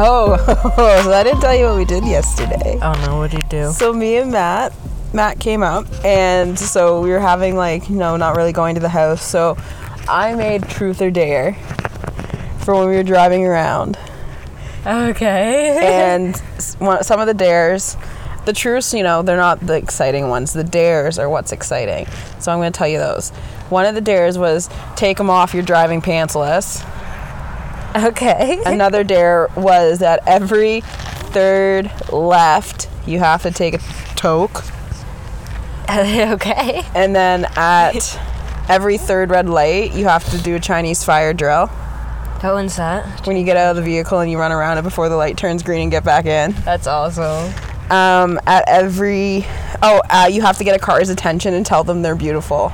Oh, so I didn't tell you what we did yesterday. Oh no, what do you do? So me and Matt, Matt came up, and so we were having like, you know, not really going to the house. So I made truth or dare for when we were driving around, Okay. and some of the dares, the truths, you know, they're not the exciting ones. The dares are what's exciting. So I'm going to tell you those. One of the dares was take them off. You're driving pantsless. Okay. Another dare was that every third left, you have to take a toke. okay. And then at every third red light, you have to do a Chinese fire drill. What one's that? When you get out of the vehicle and you run around it before the light turns green and get back in. That's awesome. Um, at every, oh, uh, you have to get a car's attention and tell them they're beautiful.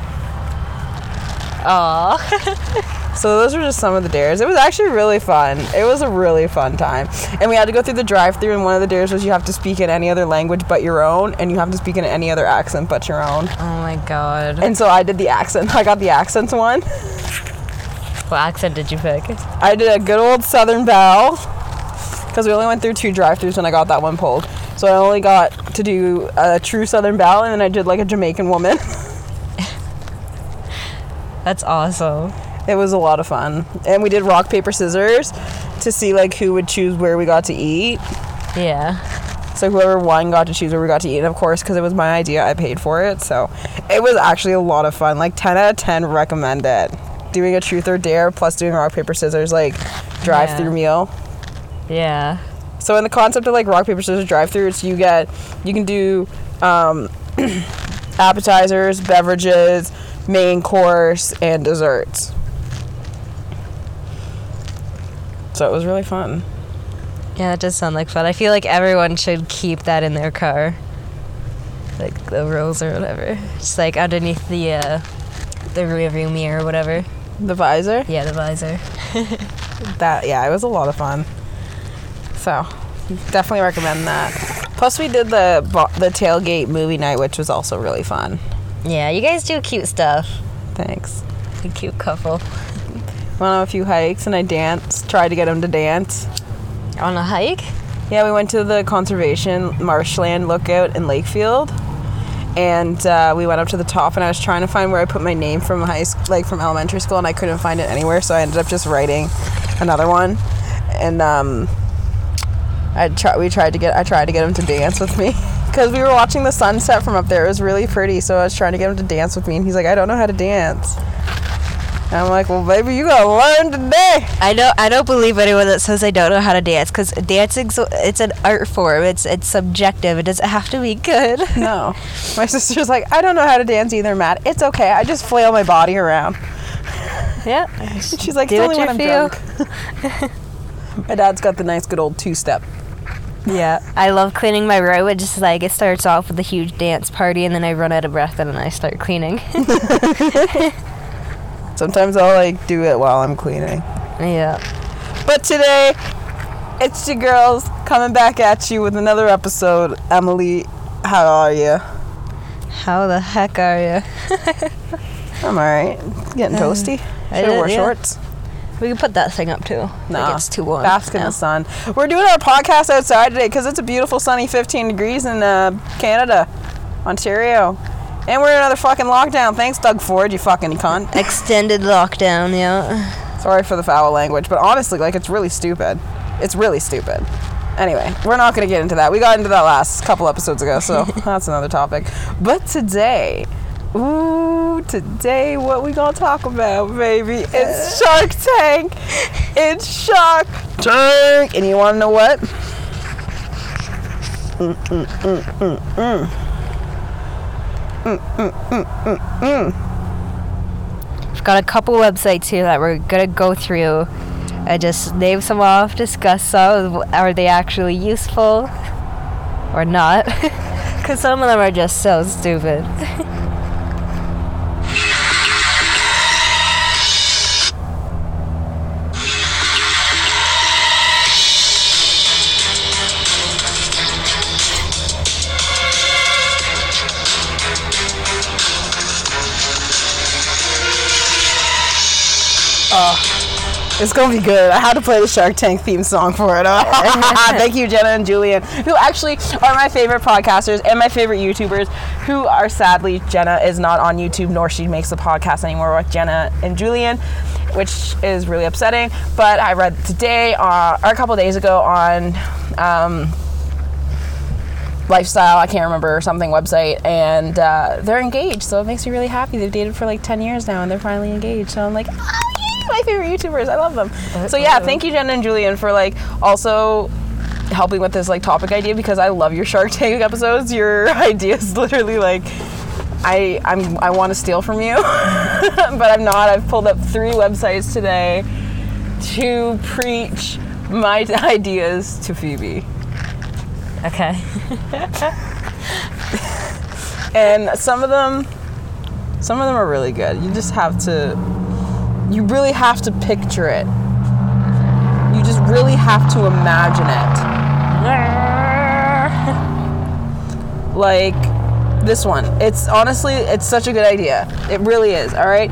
Aw. So those were just some of the dares. It was actually really fun. It was a really fun time. And we had to go through the drive-through and one of the dares was you have to speak in any other language but your own and you have to speak in any other accent but your own. Oh my god. And so I did the accent. I got the accents one. What accent did you pick? I did a good old Southern Belle because we only went through two drive-throughs when I got that one pulled. So I only got to do a true Southern Belle and then I did like a Jamaican woman. That's awesome. It was a lot of fun. And we did rock paper scissors to see like who would choose where we got to eat. Yeah. So whoever won got to choose where we got to eat. And of course, because it was my idea, I paid for it. So it was actually a lot of fun. Like 10 out of 10 recommend it. Doing a truth or dare plus doing rock paper scissors like drive through Yeah. meal. Yeah. So in the concept of like rock paper scissors drive through, it's you get you can do um, appetizers, beverages, main course, and desserts. So it was really fun. Yeah, that does sound like fun. I feel like everyone should keep that in their car. Like the rules or whatever. Just like underneath the uh the rear view mirror or whatever. The visor. Yeah, the visor. that yeah, it was a lot of fun. So, definitely recommend that. Plus, we did the the tailgate movie night, which was also really fun. Yeah, you guys do cute stuff. Thanks. A cute couple. Went on a few hikes and I danced. Tried to get him to dance. On a hike? Yeah, we went to the conservation marshland lookout in Lakefield, and uh, we went up to the top. And I was trying to find where I put my name from high school, like from elementary school, and I couldn't find it anywhere. So I ended up just writing another one, and um, I try, we tried to get I tried to get him to dance with me because we were watching the sunset from up there. It was really pretty, so I was trying to get him to dance with me, and he's like, I don't know how to dance. I'm like, well, baby, you gotta learn today. I don't. I don't believe anyone that says I don't know how to dance because dancing. It's an art form. It's it's subjective. It doesn't have to be good. No. My sister's like, I don't know how to dance either, Matt. It's okay. I just flail my body around. yeah. She's like, Do it's only when I'm you drunk. my dad's got the nice good old two step. Yeah. I love cleaning my room. It just like it starts off with a huge dance party and then I run out of breath and then I start cleaning. Sometimes I'll like do it while I'm cleaning. yeah. But today, it's your girls coming back at you with another episode. Emily, how are you? How the heck are you? I'm alright. Getting toasty. I Should have wore yeah. shorts. We can put that thing up too. No, Like it's too warm. Bask in the sun. We're doing our podcast outside today because it's a beautiful sunny 15 degrees in uh, Canada, Ontario. And we're in another fucking lockdown. Thanks, Doug Ford, you fucking cunt. Extended lockdown. Yeah. Sorry for the foul language, but honestly, like, it's really stupid. It's really stupid. Anyway, we're not going to get into that. We got into that last couple episodes ago, so that's another topic. But today, ooh, today, what we going to talk about, baby? It's Shark Tank. It's Shark Tank. And you want to know what? Mm, mm, mm, We've got a couple websites here that we're gonna go through. and just name some off, discuss some. Are they actually useful or not? Because some of them are just so stupid. It's gonna be good. I had to play the Shark Tank theme song for it. Thank you, Jenna and Julian, who actually are my favorite podcasters and my favorite YouTubers. Who are sadly Jenna is not on YouTube, nor she makes the podcast anymore with Jenna and Julian, which is really upsetting. But I read today, uh, or a couple days ago, on. Um, lifestyle i can't remember something website and uh, they're engaged so it makes me really happy they've dated for like 10 years now and they're finally engaged so i'm like oh my favorite youtubers i love them. So yeah thank you jen and julian for like also helping with this like topic idea because i love your shark tank episodes. Your ideas literally like i i'm i want to steal from you but i'm not. I've pulled up three websites today to preach my ideas to phoebe. Okay. and some of them some of them are really good. You just have to you really have to picture it. You just really have to imagine it. Like this one. It's honestly it's such a good idea. It really is all right?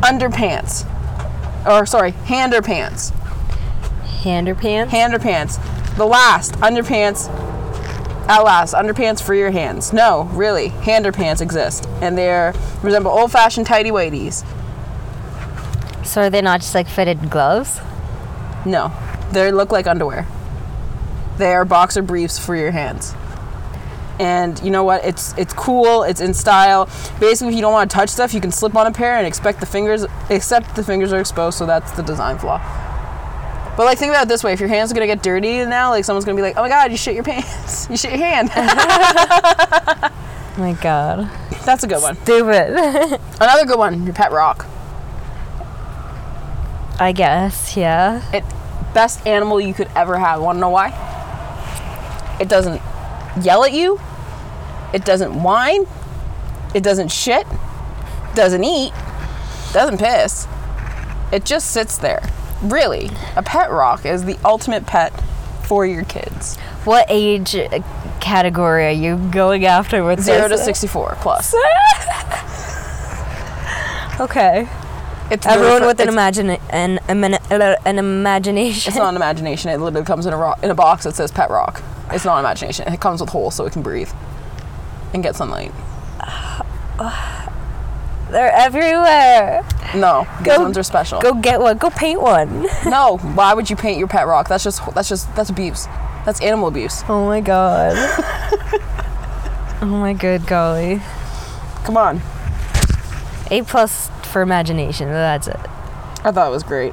Underpants. Or sorry hander pants. Hander pants? Hander pants. the last underpants. At last underpants for your hands. No really hander pants exist. And they resemble old-fashioned tidy whities so are they not just like fitted gloves? no they look like underwear they are boxer briefs for your hands and you know what it's it's cool it's in style basically if you don't want to touch stuff you can slip on a pair and expect the fingers except the fingers are exposed so that's the design flaw but like think about it this way: if your hands are gonna get dirty now, like someone's gonna be like, "Oh my god, you shit your pants! You shit your hand." Oh my god. That's a good one. Stupid. Another good one: your pet rock. I guess, yeah. It best animal you could ever have. Want to know why? It doesn't yell at you. It doesn't whine. It doesn't shit. Doesn't eat. Doesn't piss. It just sits there. Really, a pet rock is the ultimate pet for your kids. What age uh, category are you going after with Zero to 64 plus. Okay. It's Everyone really- with an imagine an, an imagination. It's not an imagination. It literally comes in a rock, in a box that says pet rock. It's not imagination. It comes with holes so it can breathe and get sunlight. They're everywhere. No, these Go- ones are special. Go get one. Go paint one. No, why would you paint your pet rock? That's just that's just that's abuse. That's animal abuse. Oh my god. oh my good golly. Come on. A plus for imagination. That's it. I thought it was great.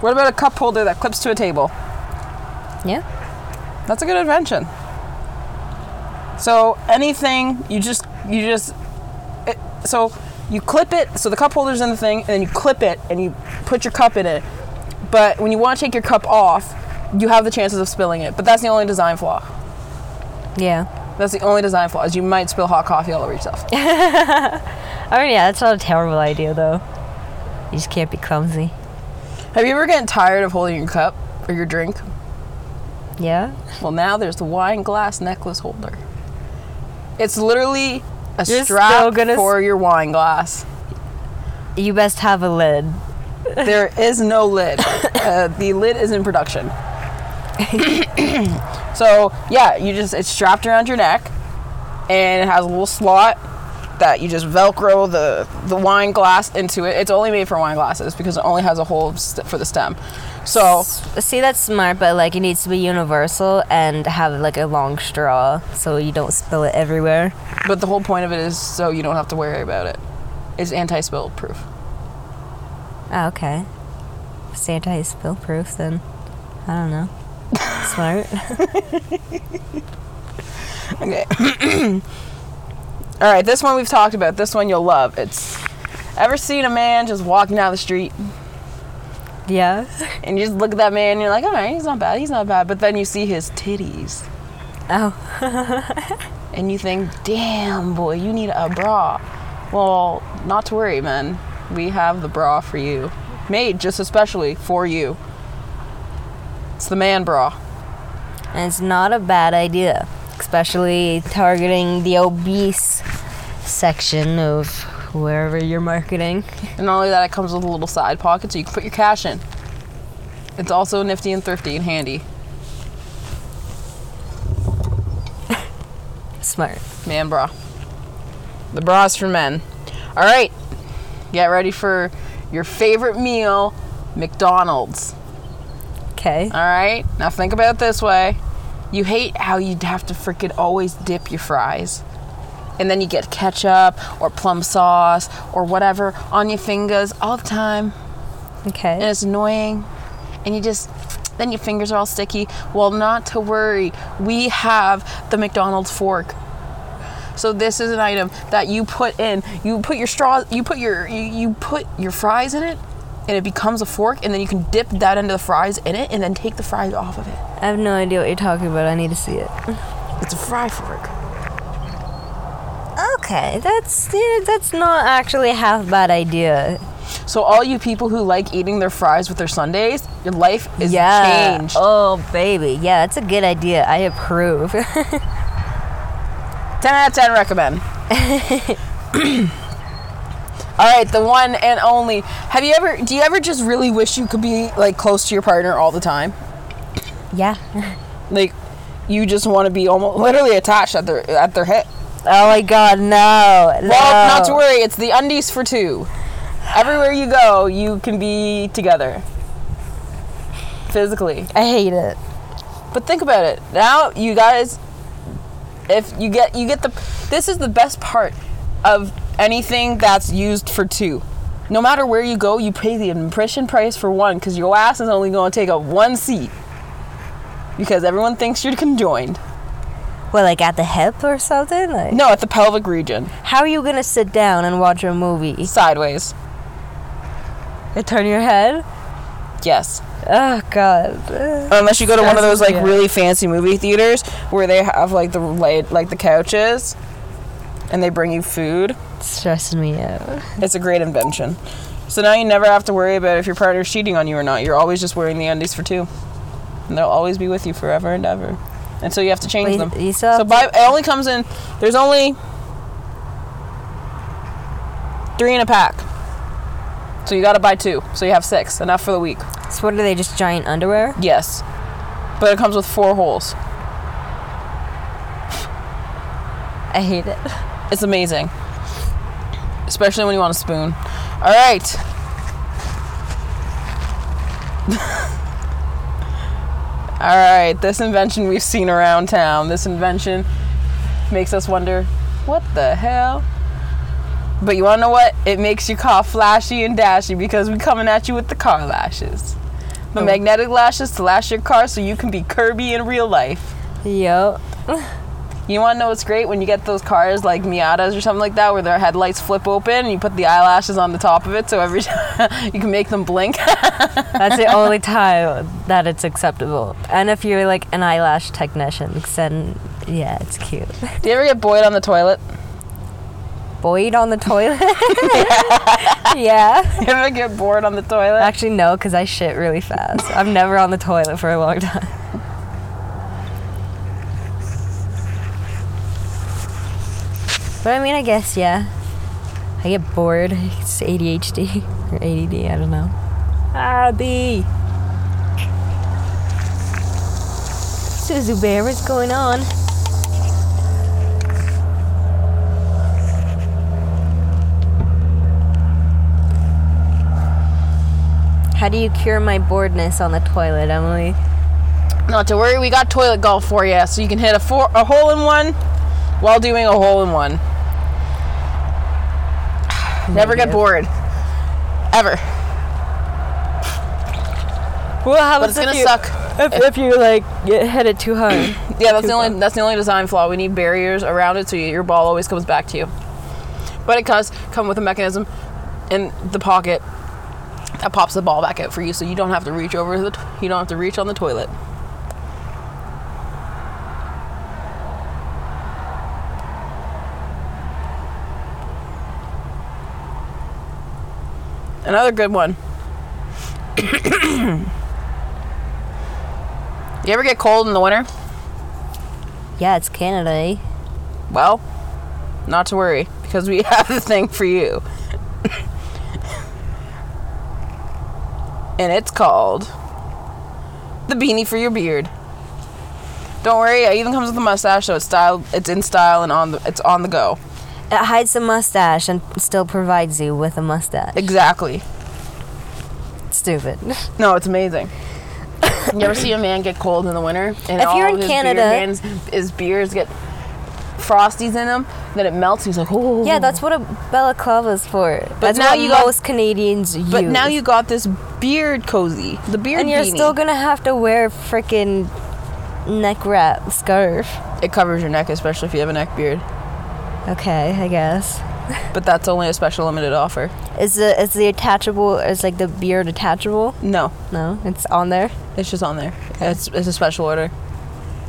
What about a cup holder that clips to a table? Yeah. That's a good invention. So anything you just you just it, so you clip it so the cup holder's in the thing and then you clip it and you put your cup in it. But when you want to take your cup off, you have the chances of spilling it. But that's the only design flaw. Yeah. That's the only design flaw is you might spill hot coffee all over yourself. Oh yeah, that's not a terrible idea though. You just can't be clumsy. Have you ever gotten tired of holding your cup or your drink? Yeah. Well, now there's the wine glass necklace holder. It's literally a You're strap gonna s- for your wine glass. You best have a lid. There is no lid. Uh, the lid is in production. so yeah, you just it's strapped around your neck, and it has a little slot that you just velcro the the wine glass into it. It's only made for wine glasses because it only has a hole st- for the stem. So See, that's smart, but like it needs to be universal and have like a long straw so you don't spill it everywhere. But the whole point of it is so you don't have to worry about it. It's anti-spill proof. Oh, okay. If it's anti-spill proof, then I don't know. Smart. Okay. All right, this one we've talked about. This one you'll love. It's ever seen a man just walking down the street yeah. and you just look at that man and you're like, all right, he's not bad, he's not bad. But then you see his titties Oh. and you think, damn, boy, you need a bra. Well, not to worry, man. We have the bra for you, made just especially for you. It's the man bra. And it's not a bad idea, especially targeting the obese section of wherever you're marketing. And not only that, it comes with a little side pocket so you can put your cash in. It's also nifty and thrifty and handy. Smart. Man bra. The bra's for men. All right. Get ready for your favorite meal, McDonald's. Okay. All right. Now think about it this way. You hate how you'd have to freaking always dip your fries. And then you get ketchup or plum sauce or whatever on your fingers all the time. Okay. And it's annoying and you just then your fingers are all sticky well not to worry we have the mcdonald's fork so this is an item that you put in you put your straw you put your you, you put your fries in it and it becomes a fork and then you can dip that end of the fries in it and then take the fries off of it I have no idea what you're talking about. I need to see it. it's a fry fork Okay, that's yeah, that's not actually a half bad idea. so all you people who like eating their fries with their sundaes your life is yeah. changed Oh baby, yeah, that's a good idea. I approve. 10 out of 10 recommend. All right, the one and only. Have you ever do you ever just really wish you could be like close to your partner all the time? yeah. Like you just want to be almost literally attached at their at their hip. Oh my god, no. Well, not to worry, it's the undies for two. Everywhere you go, you can be together. Physically. I hate it. But think about it. Now you guys if you get you get the this is the best part of anything that's used for two. No matter where you go, you pay the admission price for one cuz your ass is only going to take up one seat. Because everyone thinks you're conjoined. Well, like at the hip or something? Like, No, at the pelvic region. how are you gonna sit down and watch a movie? Sideways. You turn your head? Yes. Oh god. Unless you go to one of those like Yeah. really fancy movie theaters where they have like the like, like the couches and they bring you food. Stressing me out. It's a great invention. So now you never have to worry about if your partner's cheating on you or not. You're always just wearing the undies for two. And they'll always be with you forever and ever. And so you have to change Wait, them. you still So buy, it only comes in, there's only three in a pack. So you gotta buy two. So you have six. Enough for the week. So what are they, just giant underwear? Yes. But it comes with four holes. I hate it. It's amazing. Especially when you want a spoon. All right. All right, this invention we've seen around town. This invention makes us wonder, what the hell? But you want to know what? It makes your car flashy and dashy because we're coming at you with the car lashes. The Oh. magnetic lashes to lash your car so you can be Kirby in real life. Yup. You want to know what's great when you get those cars like Miatas or something like that, where their headlights flip open and you put the eyelashes on the top of it, so every time you can make them blink. That's the only time that it's acceptable. And if you're like an eyelash technician, then yeah, it's cute. Do you ever get Boyd on the toilet? Boyd on the toilet? yeah. You ever get bored on the toilet? Actually, no, because I shit really fast. I'm never on the toilet for a long time. But I mean, I guess, yeah. I get bored. It's ADHD or ADD, I don't know. B. Suzu Bear, what's going on? How do you cure my boredness on the toilet, Emily? Not to worry, we got toilet golf for you, so you can hit a four a hole in one while doing a hole in one. Never get bored, ever. Well, how But it's gonna suck. If, if you like get hit it too hard. Yeah, that's the only far. that's the only design flaw. We need barriers around it so your ball always comes back to you. But it does come with a mechanism in the pocket that pops the ball back out for you, so you don't have to reach over the you don't have to reach on the toilet. Another good one. you ever get cold in the winter? yeah, it's Canada, eh? Well, not to worry because we have the thing for you. and it's called the beanie for your beard. Don't worry, it even comes with a mustache, so it's style. It's in style and on the. It's on the go. It hides the mustache and still provides you with a mustache. Exactly. Stupid. No, it's amazing. you ever see a man get cold in the winter? And If all you're in Canada- hands, his beards get frosties in them. Then it melts. He's like, oh. Yeah, that's what a balaclava's for. that's now you got- most Canadians use. But now you got this beard cozy. The beard and you're beanie. still gonna have to wear freaking neck wrap scarf. It covers your neck, especially if you have a neck beard. Okay, I guess. But that's only a special limited offer. Is the is the attachable? Is like the beard attachable? No, No, it's on there. it's just on there. It's, it's a special order.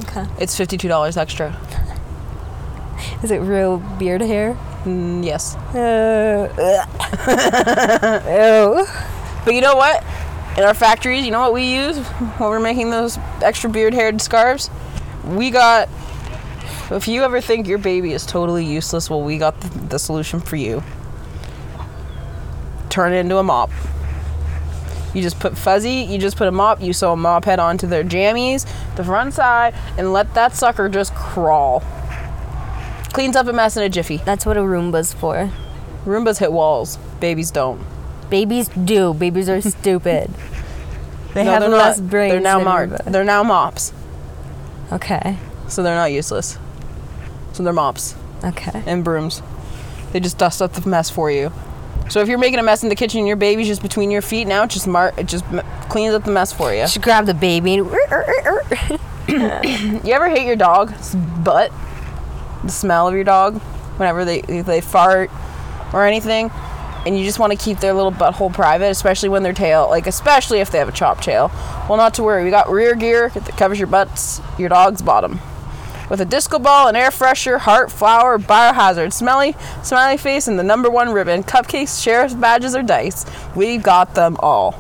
Okay. It's fifty-two dollars extra. Is it real beard hair? Mm, yes, Uh, Ew. but you know what? In our factories, you know what we use when we're making those extra beard-haired scarves? We got. If you ever think your baby is totally useless, well, we got the, the solution for you. Turn it into a mop. You just put fuzzy, you just put a mop, you sew a mop head onto their jammies, the front side, and let that sucker just crawl. Cleans up a mess in a jiffy. That's what a Roomba's for. Roombas hit walls, babies don't. Babies do. Babies are stupid. They No, have less not. brains. They're now They're now mops, Okay. so they're not useless. So they're mops Okay. and brooms. They just dust up the mess for you. So if you're making a mess in the kitchen, and your baby's just between your feet now. It just mar- it just m- cleans up the mess for you. You should grab the baby and. Er, er, er, you ever hate your dog's butt? The smell of your dog whenever they they fart or anything, and you just want to keep their little butthole private, especially when their tail, like especially if they have a chop tail. Well, not to worry, we got rear gear that covers your butts, your dog's bottom. With a disco ball, an air fresher, heart, flower, biohazard, smelly, smiley face, and the number one ribbon, cupcakes, sheriff's badges, or dice, we got them all.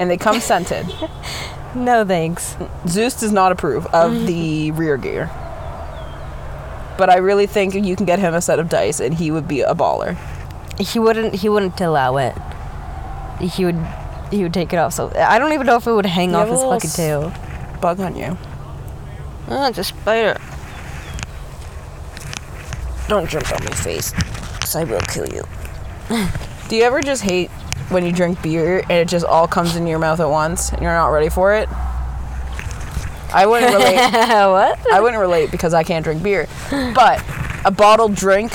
And they come scented. no thanks. Zeus does not approve of mm-hmm. the rear gear. But I really think you can get him a set of dice and he would be a baller. He wouldn't. He wouldn't allow it. He would. He would take it off. So I don't even know if it would hang You off have a his little fucking s- tail. Bug on you. Oh, it's a spider. Don't jump on my face, because I will kill you. Do you ever just hate when you drink beer and it just all comes in your mouth at once and you're not ready for it? I wouldn't relate. what? I wouldn't relate because I can't drink beer. But a bottled drink,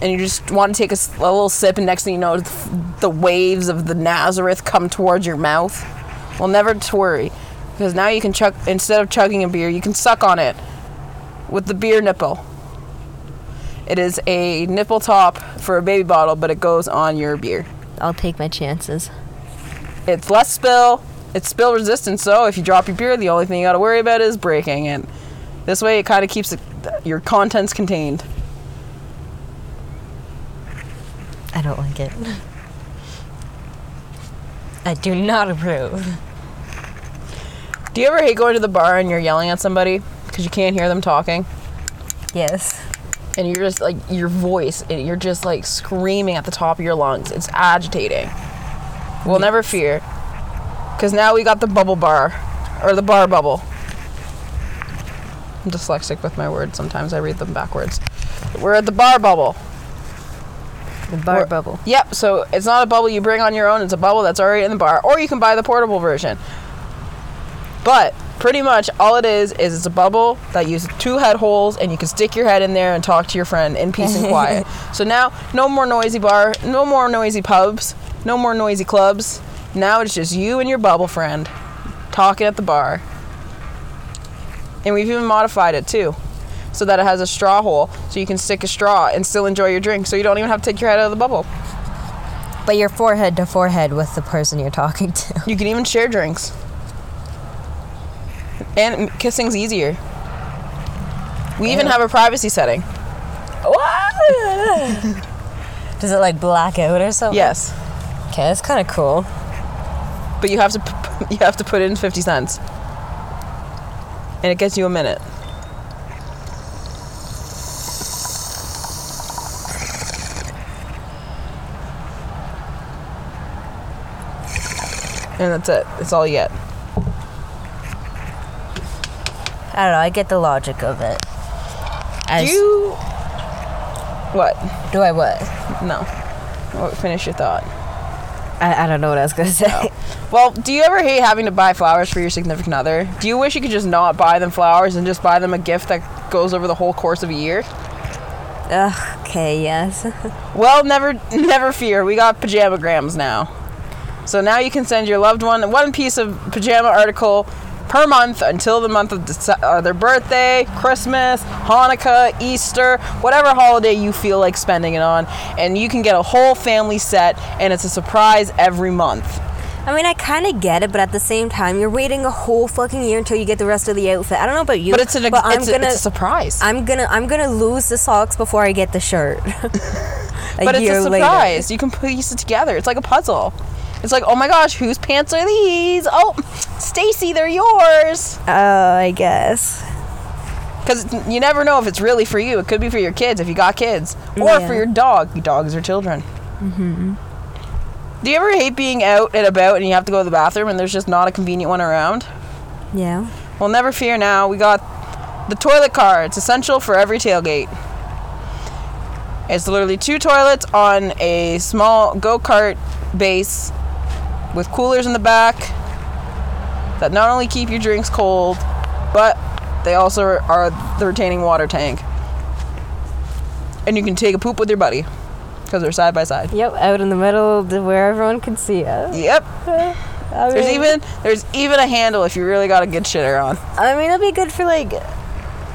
and you just want to take a little sip, and next thing you know, the waves of the Nazareth come towards your mouth. Well, never to worry, because now you can chug instead of chugging a beer, you can suck on it with the beer nipple. It is a nipple top for a baby bottle, but it goes on your beer. I'll take my chances. It's less spill. It's spill resistant, so if you drop your beer, the only thing you got to worry about is breaking it. This way, it kind of keeps it, your contents contained. I don't like it. I do not approve. Do you ever hate going to the bar and you're yelling at somebody because you can't hear them talking, Yes. and you're just like your voice, you're just like screaming at the top of your lungs? It's agitating. Well, never fear, because now we got the bubble bar, or the bar bubble. I'm dyslexic with my words. Sometimes I read them backwards. We're at the bar bubble. The bar Or- bubble. Yep, so it's not a bubble you bring on your own, it's a bubble that's already in the bar, or you can buy the portable version. But pretty much all it is is it's a bubble that uses two head holes and you can stick your head in there and talk to your friend in peace and quiet. So now no more noisy bar, no more noisy pubs, no more noisy clubs. Now it's just you and your bubble friend talking at the bar. And we've even modified it too. So that it has a straw hole so you can stick a straw and still enjoy your drink so you don't even have to take your head out of the bubble. But you're forehead to forehead with the person you're talking to. You can even share drinks and kissing's easier. We yeah. even have a privacy setting. Does it like black out or something? Yes. Okay, that's kind of cool. But you have to p- you have to put in fifty cents, and it gets you a minute. And that's it. It's all you get. I don't know. I get the logic of it. As, Do you? What? do I what? No. Oh, Finish your thought. I, I don't know what I was gonna say. Oh. Well, do you ever hate having to buy flowers for your significant other? Do you wish you could just not buy them flowers and just buy them a gift that goes over the whole course of a year? Ugh, okay, yes. Well, never, never fear. We got pajamagrams now. So now you can send your loved one one piece of pajama article per month until the month of Dece- uh, their birthday, Christmas, Hanukkah, Easter, whatever holiday you feel like spending it on, and you can get a whole family set, and it's a surprise every month. I mean, I kind of get it, but at the same time, you're waiting a whole fucking year until you get the rest of the outfit. I don't know about you, But it's an but I'm a, gonna, it's a surprise. I'm gonna, I'm gonna lose the socks before I get the shirt. a but it's a later. surprise. You can piece it together. It's like a puzzle. It's like, oh my gosh, whose pants are these? Oh, Stacy, they're yours. Oh, I guess. Because you never know if it's really for you. It could be for your kids if you got kids, or Yeah. for your dog. Dogs are children. Mm-hmm. Do you ever hate being out and about and you have to go to the bathroom and there's just not a convenient one around? Yeah. Well, never fear now. We got the toilet car. It's essential for every tailgate. It's literally two toilets on a small go kart base with coolers in the back that not only keep your drinks cold, but they also are the retaining water tank. And you can take a poop with your buddy because they're side by side. Yep, out in the middle where everyone can see us. Yep. I There's even there's even a handle if you really got a good shitter on. I mean, it'd be good for like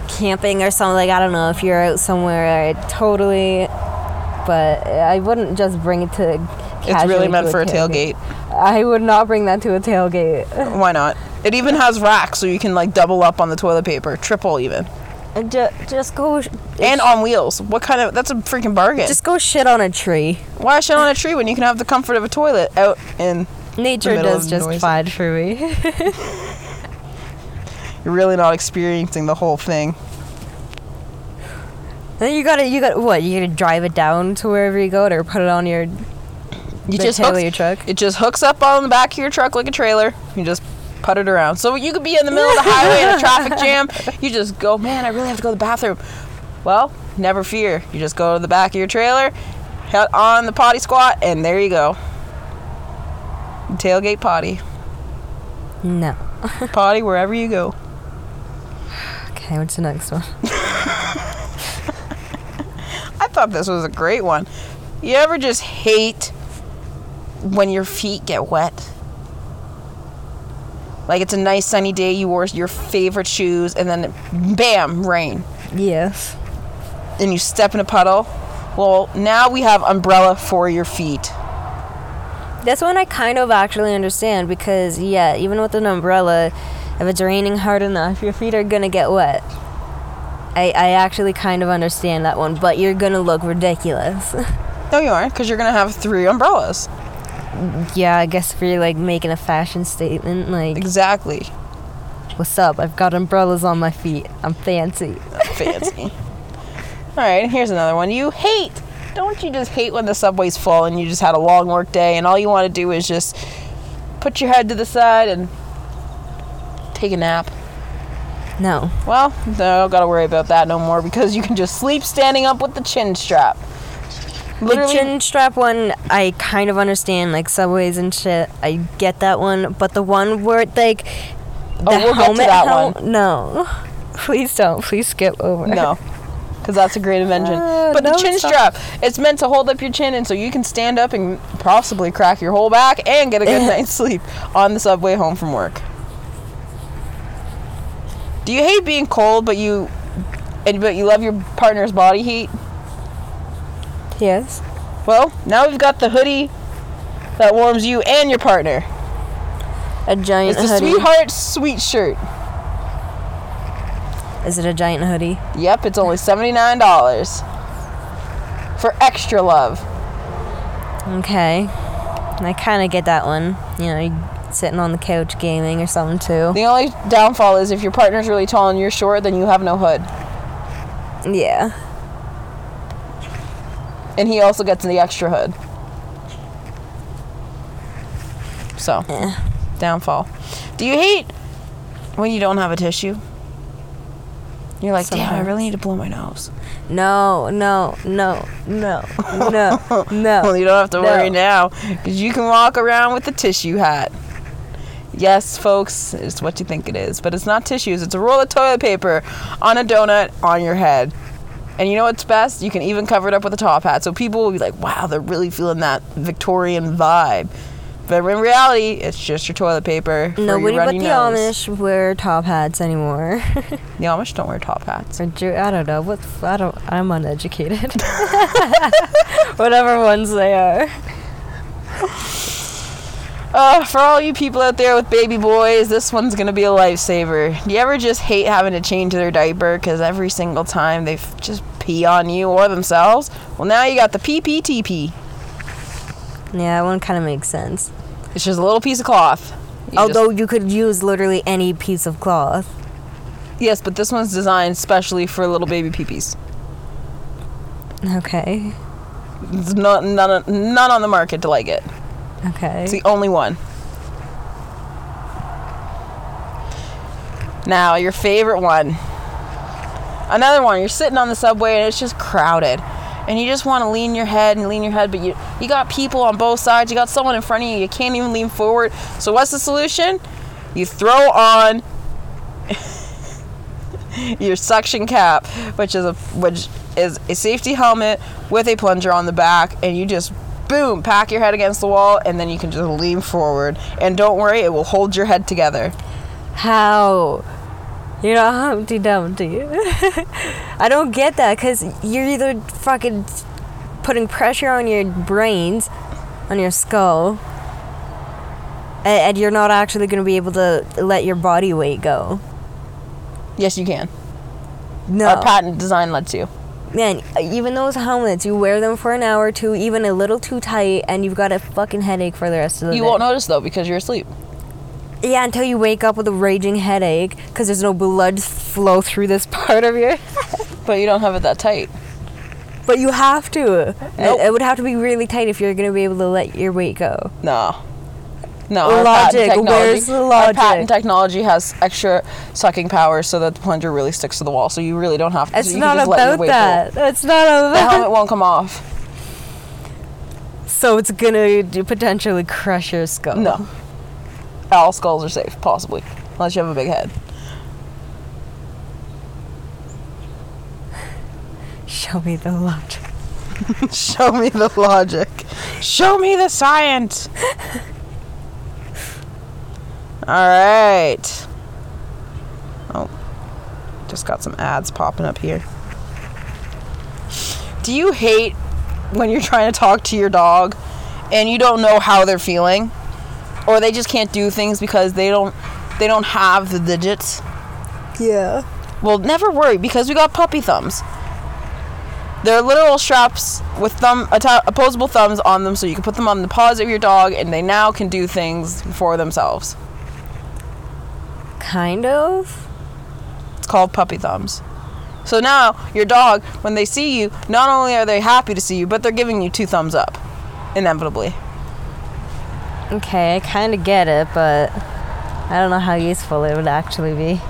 camping or something. Like I don't know if you're out somewhere. I totally, but I wouldn't just bring it to. It's really meant to for a tailgate. I would not bring that to a tailgate. Why not? It even has racks so you can like double up on the toilet paper, triple even, uh, just, just go. sh- and on wheels. What kind of? That's a freaking bargain. Just go shit on a tree. Why shit on a tree when you can have the comfort of a toilet out in? Nature middle does of just noisy- fine for me. You're really not experiencing the whole thing. then you gotta, you got to what? You gotta drive it down to wherever you go, or put it on your You just hooks, your truck. It just hooks up on the back of your truck like a trailer. You just put it around. So you could be in the middle of the highway in a traffic jam. You just go, man, I really have to go to the bathroom. Well, never fear. You just go to the back of your trailer, hit on the potty squat, and there you go. Tailgate potty. No. Potty wherever you go. Okay, what's the next one? I thought this was a great one. You ever just hate when your feet get wet? Like it's a nice sunny day, you wore your favorite shoes, and then bam, rain. Yes. and you step in a puddle. Well, now we have umbrella for your feet. This one I kind of actually understand because yeah, even with an umbrella, if it's raining hard enough, your feet are gonna get wet. I, I actually kind of understand that one, but you're gonna look ridiculous. No, you aren't, because you're gonna have three umbrellas. Yeah, I guess if you're like making a fashion statement, like, Exactly. what's up? I've got umbrellas on my feet. I'm fancy. Fancy. All right, here's another one. You hate. Don't you just hate when the subway's full and you just had a long work day and all you want to do is just put your head to the side and take a nap? No. Well, no, gotta worry about that no more because you can just sleep standing up with the chin strap. The chin strap one, I kind of understand, like subways and shit. I get that one, but the one where like the Oh, we'll get helmet that hel- one. No, please don't. Please skip over. No, because that's a great invention. Uh, but the chin strap, it's meant to hold up your chin, and so you can stand up and possibly crack your whole back and get a good night's sleep on the subway home from work. Do you hate being cold, but you, and but you love your partner's body heat? Yes. Well, now we've got the hoodie that warms you and your partner. A giant It's hoodie. Sweetheart Sweet Shirt. Is it a giant hoodie? Yep, it's only seventy-nine dollars for extra love. Okay. I kind of get that one. You know, you sitting on the couch gaming or something too. The only downfall is if your partner's really tall and you're short, then you have no hood. Yeah. And he also gets the extra hood. So, Eh. downfall. Do you hate when you don't have a tissue? You're like, damn, I really need to blow my nose. No, no, no, no, no, no. Well, you don't have to No. worry now because you can walk around with a tissue hat. Yes, folks, it's what you think it is, but it's not tissues. It's a roll of toilet paper on a donut on your head. And you know what's best? You can even cover it up with a top hat. So people will be like, wow, they're really feeling that Victorian vibe. But in reality, it's just your toilet paper. for your Nobody but the nose. Amish wear top hats anymore. The Amish don't wear top hats. or Jew- I don't know. What I don't. I'm uneducated. Whatever ones they are. Uh, for all you people out there with baby boys, this one's gonna be a lifesaver. Do you ever just hate having to change their diaper because every single time they just pee on you or themselves? Well, now you got the PPTP. Yeah, that one kind of makes sense. It's just a little piece of cloth. You Although you could use literally any piece of cloth. yes, but this one's designed specially for little baby peepees. Okay. There's not, none, none on the market to like it. Okay. It's the only one. Now, your favorite one. Another one. You're sitting on the subway and it's just crowded. And you just want to lean your head and lean your head, but you you got people on both sides. You got someone in front of you. You can't even lean forward. So what's the solution? You throw on your suction cap, which is a which is a safety helmet with a plunger on the back, and you just boom pack your head against the wall, and then you can just lean forward. And don't worry, it will hold your head together. How? You're not Humpty Dumpty. I don't get that because you're either fucking putting pressure on your brains, on your skull, and you're not actually going to be able to let your body weight go. Yes, you can. No. Our patent design lets you. Man, even those helmets, you wear them for an hour or two, even a little too tight, and you've got a fucking headache for the rest of the You day. You won't notice though because you're asleep. Yeah, until you wake up with a raging headache because there's no blood flow through this part of your. But you don't have it that tight. But you have to. Nope. It, it would have to be really tight if you're gonna be able to let your weight go. No. No. Logic, where's the Our patent technology has extra sucking power so that the plunger really sticks to the wall, so you really don't have to. It's can not about that. It's not about. The helmet won't come off. So it's gonna potentially crush your skull. No. All skulls are safe, possibly, unless you have a big head. Show me the logic. Show me the logic. Show me the science. All right. Oh, just got some ads popping up here. Do you hate when you're trying to talk to your dog and you don't know how they're feeling, or they just can't do things because they don't they don't have the digits? Yeah. Well, never worry because we got puppy thumbs. They're literal straps with thumb atta- opposable thumbs on them, so you can put them on the paws of your dog, and they now can do things for themselves. Kind of. It's called puppy thumbs. So now your dog, when they see you, not only are they happy to see you, but they're giving you two thumbs up, inevitably. Okay, I kind of get it, but I don't know how useful it would actually be.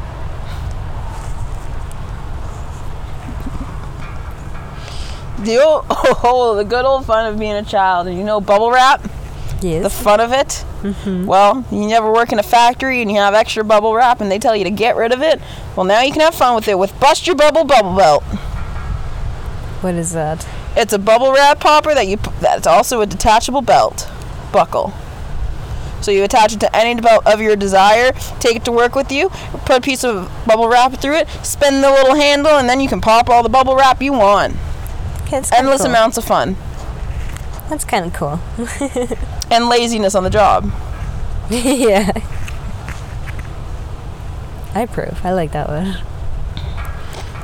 The old, oh, the good old fun of being a child, and you know bubble wrap. The fun of it. Mm-hmm. Well, you never work in a factory and you have extra bubble wrap and they tell you to get rid of it. Well, now you can have fun with it with Bust Your Bubble Bubble Belt. what is that? It's a bubble wrap popper that you that's also a detachable belt buckle. So you attach it to any belt of your desire, take it to work with you, put a piece of bubble wrap through it, spin the little handle, and then you can pop all the bubble wrap you want. Okay, Endless cool. amounts of fun That's kind of cool. and laziness on the job. yeah. I approve. I like that one.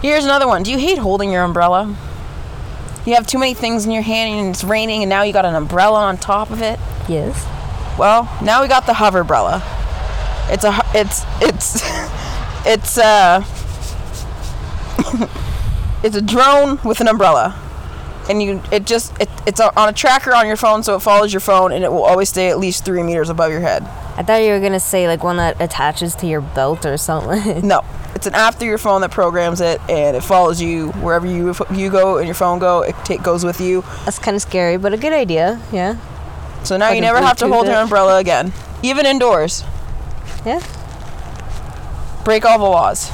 Here's another one. Do you hate holding your umbrella? You have too many things in your hand and it's raining and now you got an umbrella on top of it. Yes. Well, now we got the hover umbrella. It's a it's it's it's uh it's a drone with an umbrella. And you it just it, it's on a tracker on your phone so it follows your phone and it will always stay at least 3 meters above your head. I thought you were gonna say like one that attaches to your belt or something. No, it's an app through your phone that programs it, and it follows you wherever you you go and your phone go. It goes with you. That's kind of scary, but a good idea. Yeah. So now you Fucking never have to hold your umbrella again, even indoors. Yeah. Break all the laws.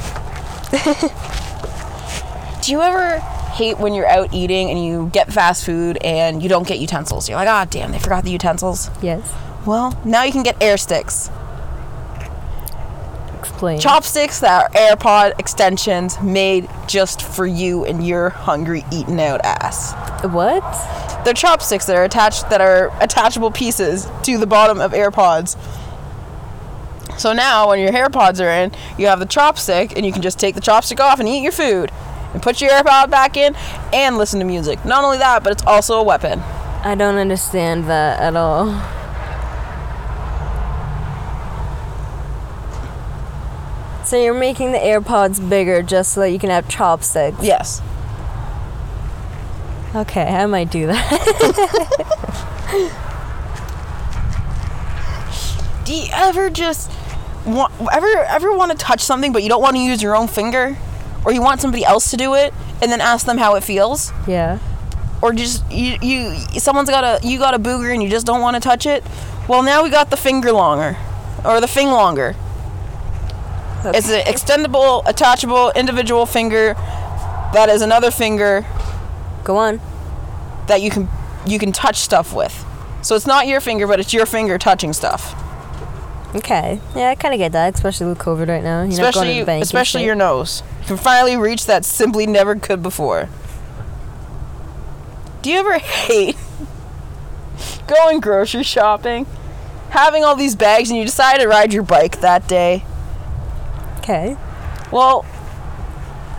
Do you ever hate when you're out eating and you get fast food and you don't get utensils? You're like, ah, damn, they forgot the utensils. Yes. Well, now you can get air sticks. Explain. Chopsticks that are AirPod extensions made just for you and your hungry eating out ass. What? They're chopsticks that are attached that are attachable pieces to the bottom of AirPods. So now when your AirPods are in, you have the chopstick and you can just take the chopstick off and eat your food. And put your AirPod back in and listen to music. Not only that, but it's also a weapon. I don't understand that at all. So you're making the AirPods bigger just so that you can have chopsticks. Yes. Okay, I might do that. Do you ever just want ever ever want to touch something but you don't want to use your own finger? Or you want somebody else to do it and then ask them how it feels? yeah. or just you you someone's got a you got a booger and you just don't want to touch it well now we got the finger longer or the fing longer it's an extendable attachable individual finger that is another finger Go on. that you can you can touch stuff with so it's not your finger but it's your finger touching stuff Okay. Yeah, I kind of get that, especially with COVID right now. You're not going to especially especially your nose. You can finally reach that simply never could before. Do you ever hate going grocery shopping? Having all these bags and you decide to ride your bike that day. Okay. well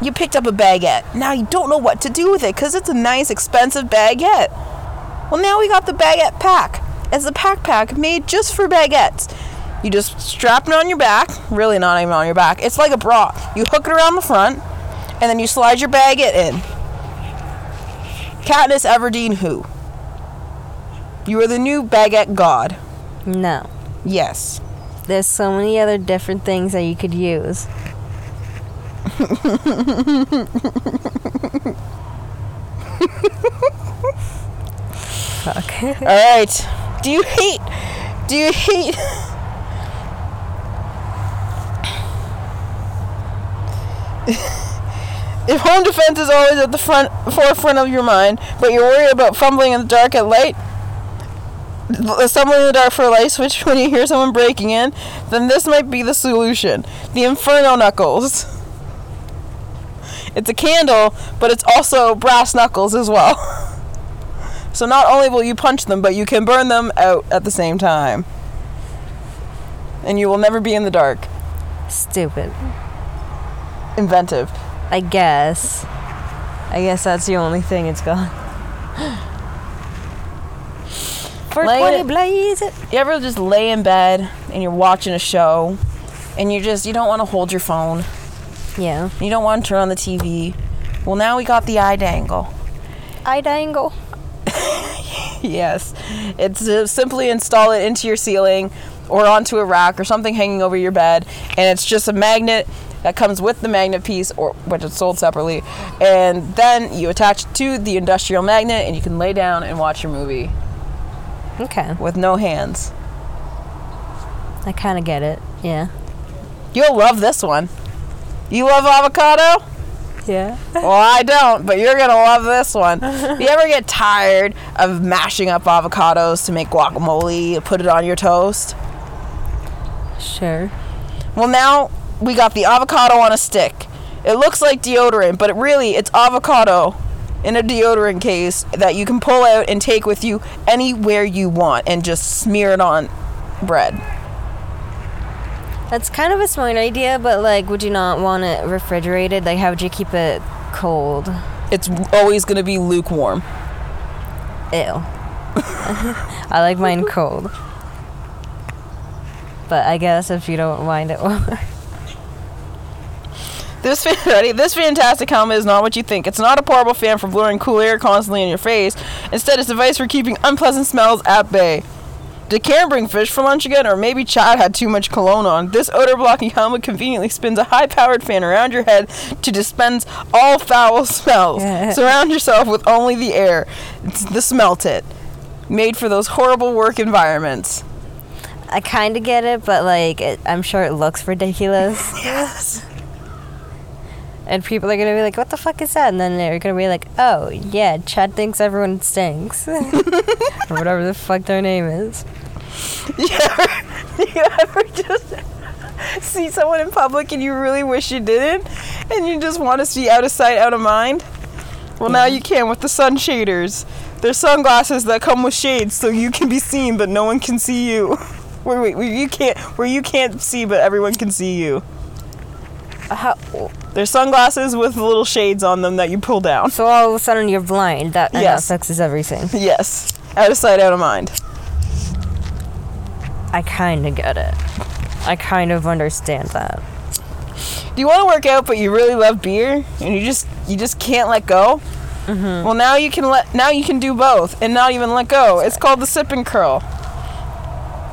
you picked up a baguette now you don't know what to do with it because it's a nice expensive baguette well now we got the baguette pack. It's a pack pack made just for baguettes you just strap it on your back really not even on your back it's like a bra you hook it around the front and then you slide your baguette in Katniss Everdeen who you are the new baguette god No. yes There's so many other different things that you could use. Fuck. All right. Do you hate? Do you hate? if home defense is always at the front forefront of your mind, but you're worried about fumbling in the dark at light, stumbling in the dark for a light switch when you hear someone breaking in, then this might be the solution. The Inferno Knuckles. It's a candle, but it's also brass knuckles as well. So not only will you punch them, but you can burn them out at the same time. And you will never be in the dark. Stupid. Inventive. I guess. I guess that's the only thing it's got. For Lay 20 it- blaze. You ever just lay in bed and you're watching a show and you just you don't want to hold your phone. Yeah. You don't want to turn on the TV. Well, now we got the eye dangle. Eye dangle. yes. It's uh, simply install it into your ceiling or onto a rack or something hanging over your bed and it's just a magnet that comes with the magnet piece or which is sold separately and then you attach it to the industrial magnet and you can lay down and watch your movie Okay. with no hands. I kind of get it. Yeah. You'll love this one. You love avocado? Yeah. Well, I don't, but you're gonna love this one. You ever get tired of mashing up avocados to make guacamole, put it on your toast? Sure. Well, now we got the avocado on a stick. It looks like deodorant, but it really it's avocado in a deodorant case that you can pull out and take with you anywhere you want and just smear it on bread. That's kind of a smart idea, but like, would you not want it refrigerated? Like, how would you keep it cold? It's always going to be lukewarm. Ew. I like mine cold. But I guess if you don't mind it warm. This fan, ready? This fantastic helmet is not what you think. It's not a portable fan for blowing cool air constantly in your face. Instead, it's a device for keeping unpleasant smells at bay. Did Karen bring fish for lunch again, or maybe Chad had too much cologne on? This odor blocking helmet conveniently spins a high powered fan around your head to dispense all foul smells. Surround yourself with only the air. It's the smelt it. Made for those horrible work environments. I kind of get it, but like, it, I'm sure it looks ridiculous. Yes. And people are gonna be like, "What the fuck is that?" And then they're gonna be like, "Oh, yeah, Chad thinks everyone stinks, or whatever the fuck their name is." You ever, you ever just see someone in public and you really wish you didn't, and you just want to see out of sight, out of mind? Well, now you can with the sun shaders. They're sunglasses that come with shades, so you can be seen, but no one can see you. Wait, wait, you can't. Where you can't see, but everyone can see you. How, They're sunglasses with little shades on them that you pull down. so all of a sudden you're blind. That, and Yes. that fixes everything. Yes, out of sight, out of mind. I kind of get it. I kind of understand that. Do you want to work out but you really love beer and you just you just can't let go? Mm-hmm. Well, now you can let now you can do both and not even let go. It's called the sip and curl.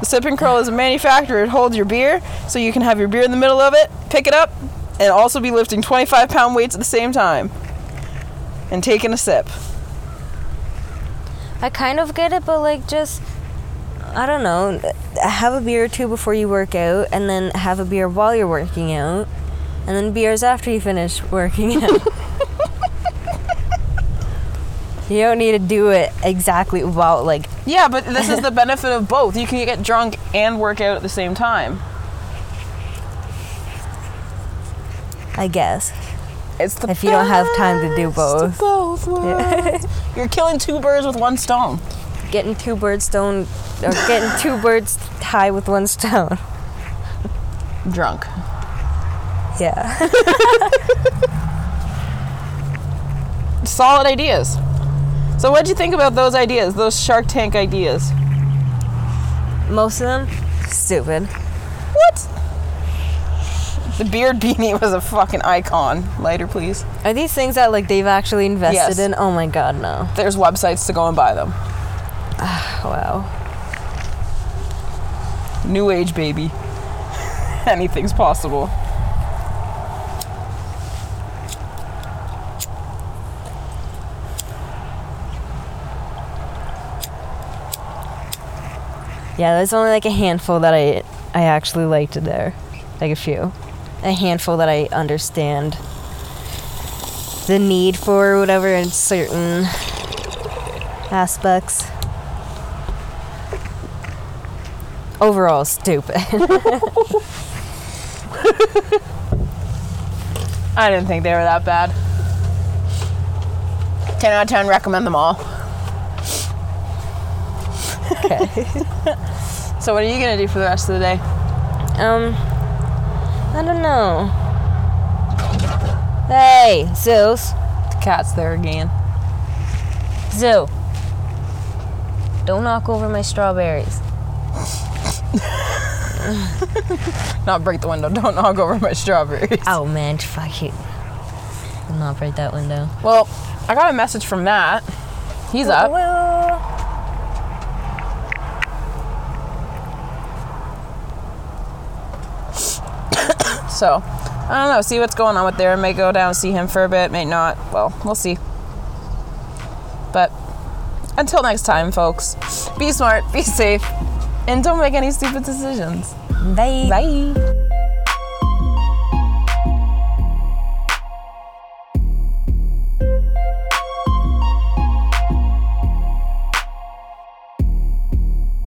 The sip and curl is a manufacturer. It holds your beer so you can have your beer in the middle of it, pick it up, and also be lifting 25 pound weights at the same time and taking a sip. I kind of get it, but like just I don't know. Have a beer or two before you work out, and then have a beer while you're working out, and then beers after you finish working out. you don't need to do it exactly while like Yeah, but this is the benefit of both. You can get drunk and work out at the same time. I guess. It's the If you don't have time to do both. both. You're killing two birds with one stone. Getting two birds stone or getting two birds high with one stone. Drunk. Yeah. Solid ideas. So, what'd you think about those ideas, those Shark Tank ideas? Most of them stupid. What? The beard beanie was a fucking icon. Lighter, please. Are these things that like they've actually invested Yes. in? Oh my god, no. There's websites to go and buy them. Ah, wow. New age, baby. Anything's possible. Yeah, there's only like a handful that I I actually liked there. Like a few. A handful that I understand the need for or whatever in certain aspects. Overall stupid. I didn't think they were that bad. 10 out of 10, recommend them all. okay. So, what are you gonna do for the rest of the day? Um I don't know. Hey, Zeus. The cat's there again. Zoo. Don't knock over my strawberries. Not break the window. Don't knock over my strawberries. Oh man, fuck you. Do not break that window. Well, I got a message from Matt. He's up. So, I don't know. See what's going on with there. May go down and see him for a bit. May not. Well, we'll see. But until next time, folks, be smart, be safe, and don't make any stupid decisions. Bye. Bye.